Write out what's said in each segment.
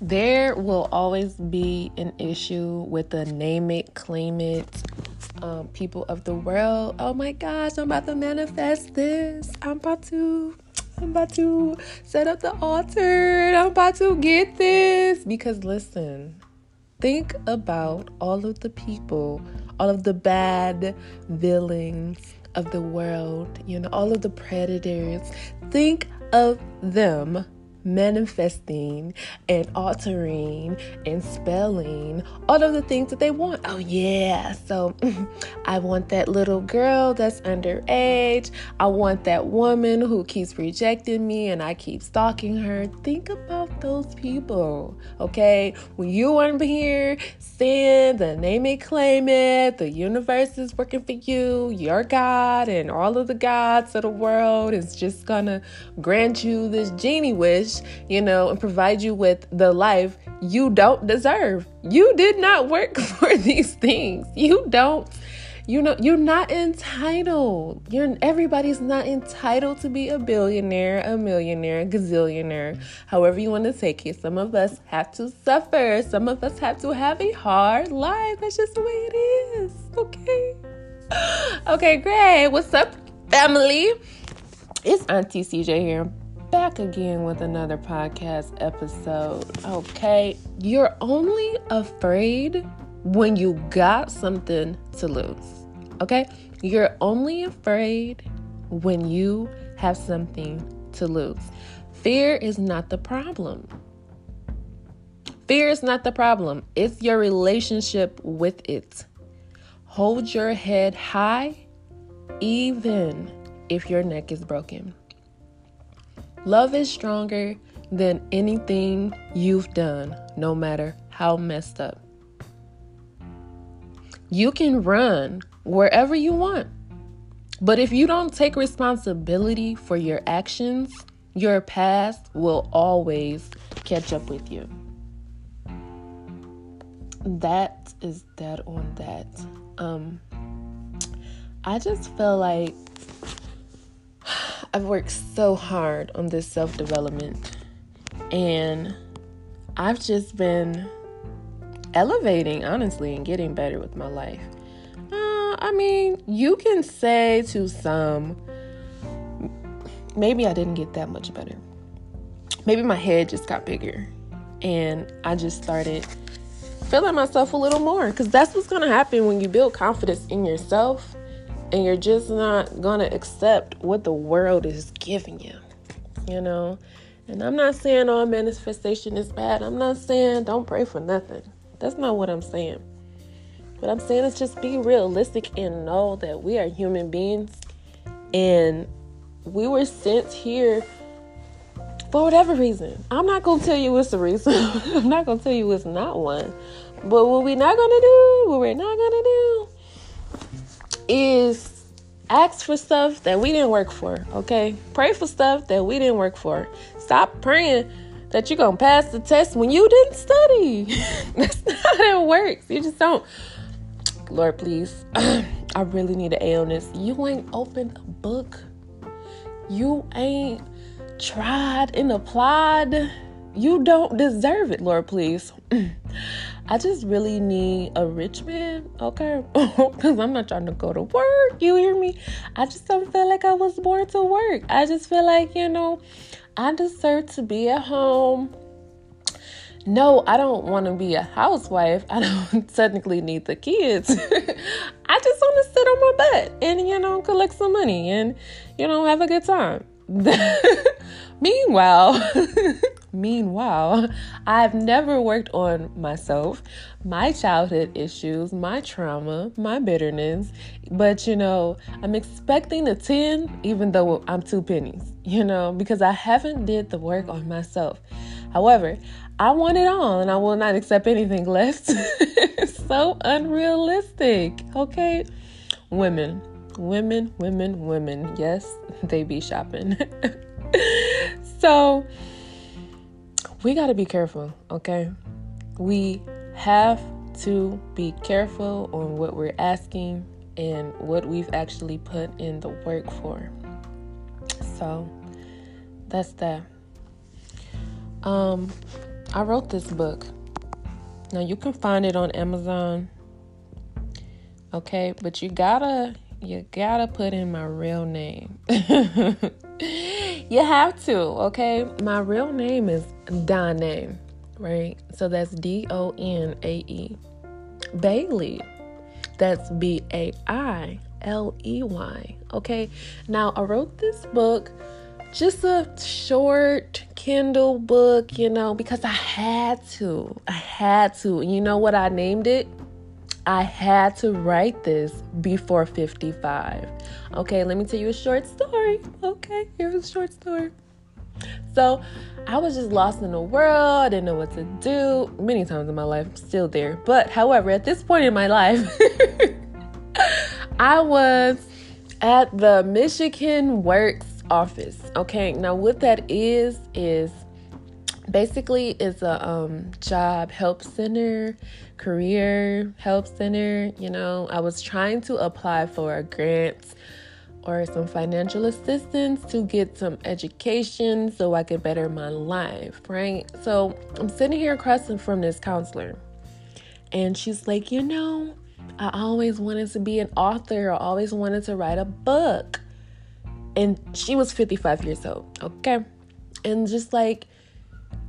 there will always be an issue with the name it, claim it, um, people of the world. Oh my gosh, I'm about to manifest this. I'm about to. I'm about to set up the altar. I'm about to get this. Because listen, think about all of the people, all of the bad villains of the world, you know, all of the predators. Think of them manifesting and altering and spelling all of the things that they want. Oh, yeah. So I want that little girl that's underage. I want that woman who keeps rejecting me and I keep stalking her. Think about those people, okay? When you to here, sin, the name it, claim it, the universe is working for you, your God, and all of the gods of the world is just gonna grant you this genie wish you know, and provide you with the life you don't deserve. You did not work for these things. You don't you know you're not entitled. You're everybody's not entitled to be a billionaire a millionaire a gazillionaire. However you want to take it some of us have to suffer. Some of us have to have a hard life. That's just the way it is okay? Okay great what's up family? It's auntie cj here back again with another podcast episode. Okay, you're only afraid when you got something to lose. Okay, you're only afraid when you have something to lose. Fear is not the problem. Fear is not the problem, it's your relationship with it. Hold your head high, even if your neck is broken. Love is stronger than anything you've done, no matter how messed up. You can run wherever you want, but if you don't take responsibility for your actions, your past will always catch up with you. That is dead on that. Um, I just feel like I've worked so hard on this self development and I've just been elevating, honestly, and getting better with my life. Uh, I mean, you can say to some, maybe I didn't get that much better. Maybe my head just got bigger and I just started feeling myself a little more because that's what's going to happen when you build confidence in yourself and you're just not gonna accept what the world is giving you, you know. And I'm not saying all manifestation is bad. I'm not saying don't pray for nothing. That's not what I'm saying. What I'm saying is just be realistic and know that we are human beings and we were sent here for whatever reason. I'm not gonna tell you it's the reason. I'm not gonna tell you it's not one. But what we're not gonna do, what we're not gonna do is ask for stuff that we didn't work for, okay? Pray for stuff that we didn't work for. Stop praying that you're to pass the test when you didn't study. That's not how it works. You just don't. Lord, please. I really need an A on this. You ain't opened a book. You ain't tried and applied. You don't deserve it, Lord, please. I just really need a rich man, okay? Because I'm not trying to go to work. You hear me? I just don't feel like I was born to work. I just feel like, you know, I deserve to be at home. No, I don't want to be a housewife. I don't technically need the kids. I just want to sit on my butt and, you know, collect some money and, you know, have a good time. Meanwhile, meanwhile, I've never worked on myself, my childhood issues, my trauma, my bitterness, but you know, I'm expecting a 10 even though I'm two pennies, you know, because I haven't did the work on myself. However, I want it all and I will not accept anything less. so unrealistic, okay? Women, women, women, women. Yes, they be shopping. so we got to be careful, okay? We have to be careful on what we're asking and what we've actually put in the work for. So that's that. Um I wrote this book. Now you can find it on Amazon. Okay, but you gotta you gotta put in my real name. you have to, okay? My real name is Donae, right? So that's D O N A E. Bailey. That's B A I L E Y. Okay. Now, I wrote this book, just a short Kindle book, you know, because I had to. I had to. You know what I named it? I had to write this before 55. Okay, let me tell you a short story. Okay, here's a short story. So I was just lost in the world, I didn't know what to do. Many times in my life, I'm still there. But however, at this point in my life, I was at the Michigan Works office. Okay, now what that is is basically it's a um, job help center, career help center. You know, I was trying to apply for a grant or some financial assistance to get some education so I could better my life, right? So I'm sitting here across from this counselor, and she's like, You know, I always wanted to be an author, I always wanted to write a book. And she was 55 years old, okay? And just like,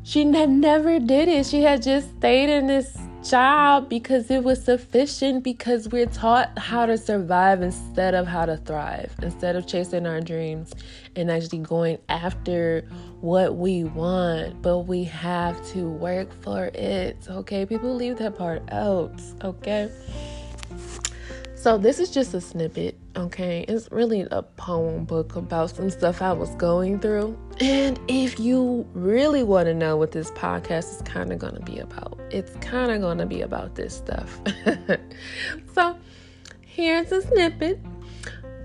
she never did it. She had just stayed in this job because it was sufficient because we're taught how to survive instead of how to thrive instead of chasing our dreams and actually going after what we want. But we have to work for it. Okay people leave that part out. Okay so, this is just a snippet, okay? It's really a poem book about some stuff I was going through. And if you really want to know what this podcast is kind of going to be about, it's kind of going to be about this stuff. so, here's a snippet.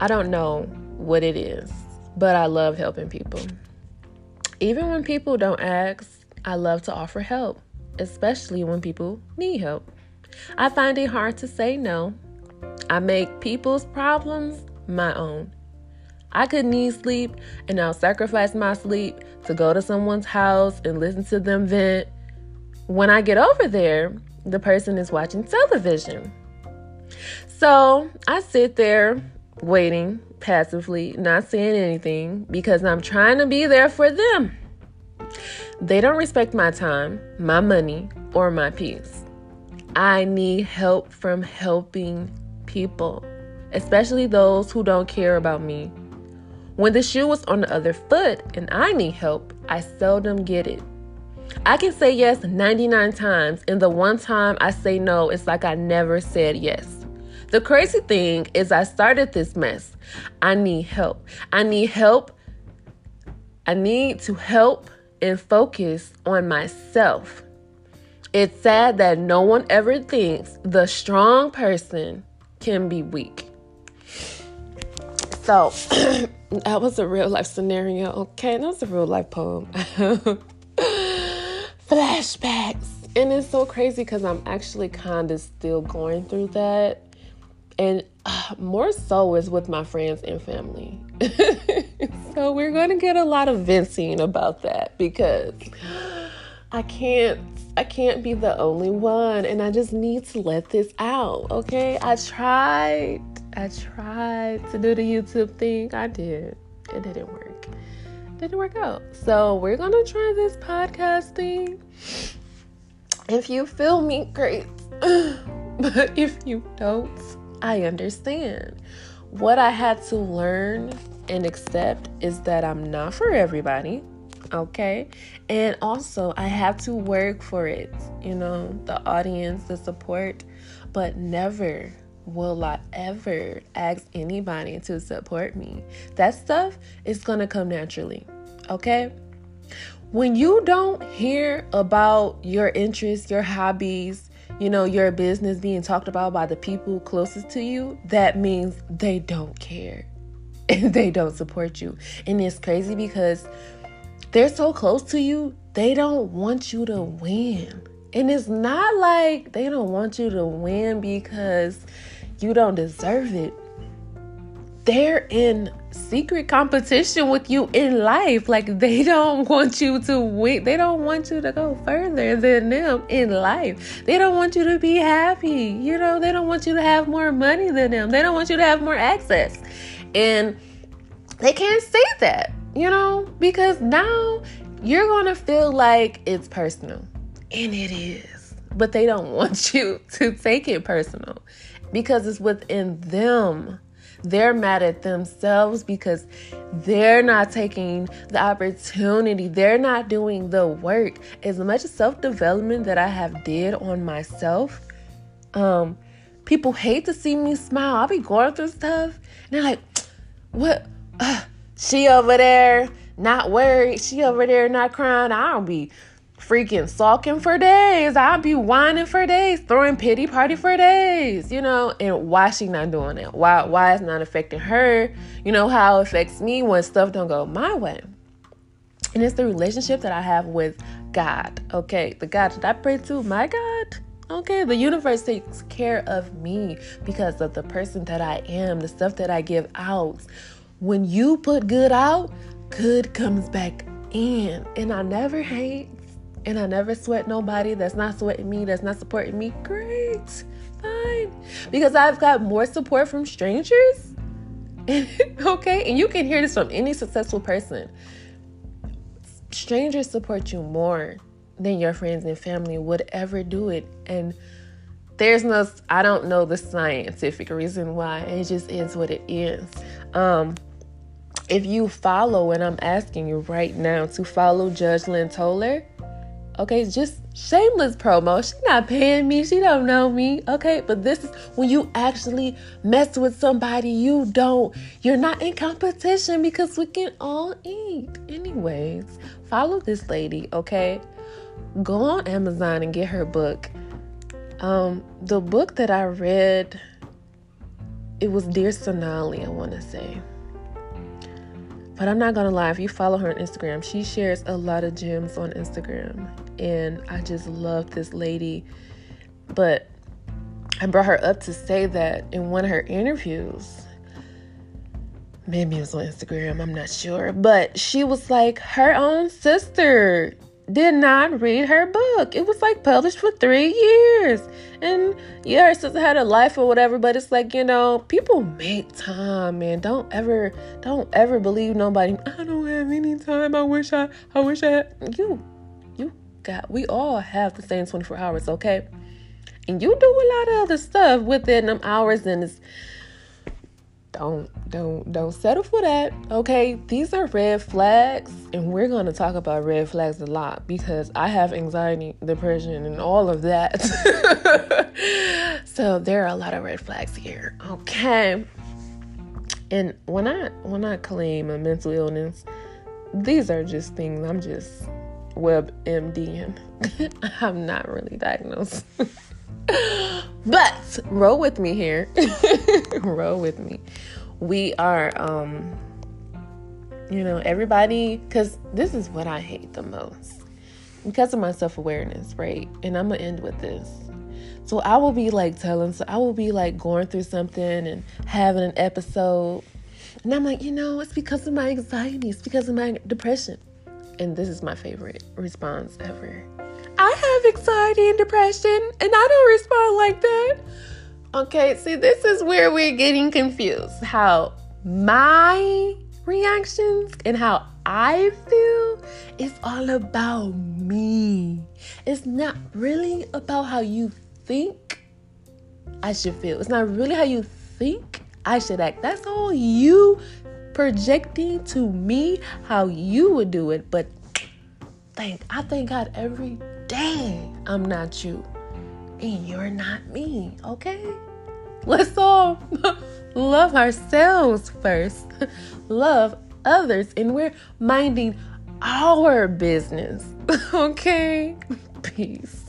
I don't know what it is, but I love helping people. Even when people don't ask, I love to offer help, especially when people need help. I find it hard to say no I make people's problems my own. I could need sleep and I'll sacrifice my sleep to go to someone's house and listen to them vent. When I get over there, the person is watching television. So I sit there waiting passively, not saying anything because I'm trying to be there for them. They don't respect my time, my money, or my peace. I need help from helping people, especially those who don't care about me. When the shoe is on the other foot and I need help, I seldom get it. I can say yes 99 times, and the one time I say no, it's like I never said yes. The crazy thing is, I started this mess. I need help. I need help. I need to help and focus on myself. It's sad that no one ever thinks the strong person can be weak. So that was a real life scenario. Okay, that was a real life poem. Flashbacks. And it's so crazy because I'm actually kind of still going through that. And uh, more so is with my friends and family. so we're going to get a lot of venting about that because I can't I can't be the only one and I just need to let this out, okay? I tried. I tried to do the YouTube thing. I did. It didn't work. It didn't work out. So, we're going to try this podcast thing. If you feel me, great. but if you don't, I understand. What I had to learn and accept is that I'm not for everybody okay? And also, I have to work for it, you know, the audience, the support, but never will I ever ask anybody to support me. That stuff is gonna come naturally, okay? When you don't hear about your interests, your hobbies, you know, your business being talked about by the people closest to you, that means they don't care and they don't support you. And it's crazy because they're so close to you, they don't want you to win. And it's not like they don't want you to win because you don't deserve it. they're in secret competition with you in life. Like they don't want you to win. They don't want you to go further than them in life. They don't want you to be happy. You know, they don't want you to have more money than them. They don't want you to have more access. And they can't say that, you know, because now you're going to feel like it's personal. And it is. But they don't want you to take it personal because it's within them they're mad at themselves because they're not taking the opportunity. They're not doing the work. As much self-development that I have did on myself, um, people hate to see me smile. I'll be going through stuff and they're like, what? Uh, she over there not worried. She over there not crying. I don't be freaking sulking for days. I'll be whining for days, throwing pity party for days, you know, and why she not doing it? Why why it's not affecting her? You know how it affects me when stuff don't go my way. And it's the relationship that I have with God. Okay, the God that I pray to, my God. Okay, the universe takes care of me because of the person that I am, the stuff that I give out. When you put good out, good comes back in. And I never hate and I never sweat nobody that's not sweating me, that's not supporting me, great, fine. Because I've got more support from strangers. okay, and you can hear this from any successful person. Strangers support you more than your friends and family would ever do it. And there's no, I don't know the scientific reason why. It just is what it is. Um, if you follow, and I'm asking you right now to follow Judge Lynn Toler, Okay, just shameless promo. She not paying me. She don't know me. Okay, but this is when you actually mess with somebody you don't. You're not in competition because we can all eat. Anyways, follow this lady, okay? Go on Amazon and get her book. Um, the book that I read, it was Dear Sonali, I want to say. But I'm not gonna lie, if you follow her on Instagram, she shares a lot of gems on Instagram. And I just love this lady. But I brought her up to say that in one of her interviews. Maybe it was on Instagram, I'm not sure. But she was like, her own sister did not read her book. It was like published for three years. And yeah, her sister had a life or whatever, but it's like, you know, people make time, man. Don't ever, don't ever believe nobody. I don't have any time. I wish I, I wish I had. You, you got, we all have the same 24 hours, okay? And you do a lot of other stuff within them hours, and it's, don't don't don't settle for that okay? These are red flags and we're going to talk about red flags a lot because i have anxiety depression and all of that. So there are a lot of red flags here okay? And when i when i claim a mental illness these are just things i'm just web mding i'm not really diagnosed but roll with me here. roll with me. We are um you know, everybody cuz this is what I hate the most. Because of my self-awareness, right? And I'm going to end with this. So I will be like telling so I will be like going through something and having an episode and I'm like, you know, it's because of my anxiety, it's because of my depression. And this is my favorite response ever. I have anxiety and depression, and I don't respond like that. Okay, see, this is where we're getting confused. How my reactions and how I feel is all about me. It's not really about how you think I should feel. It's not really how you think I should act. That's all you projecting to me how you would do it. But thank I thank God every day I'm not you and you're not me, okay? Let's all love ourselves first, love others, and we're minding our business, okay? Peace.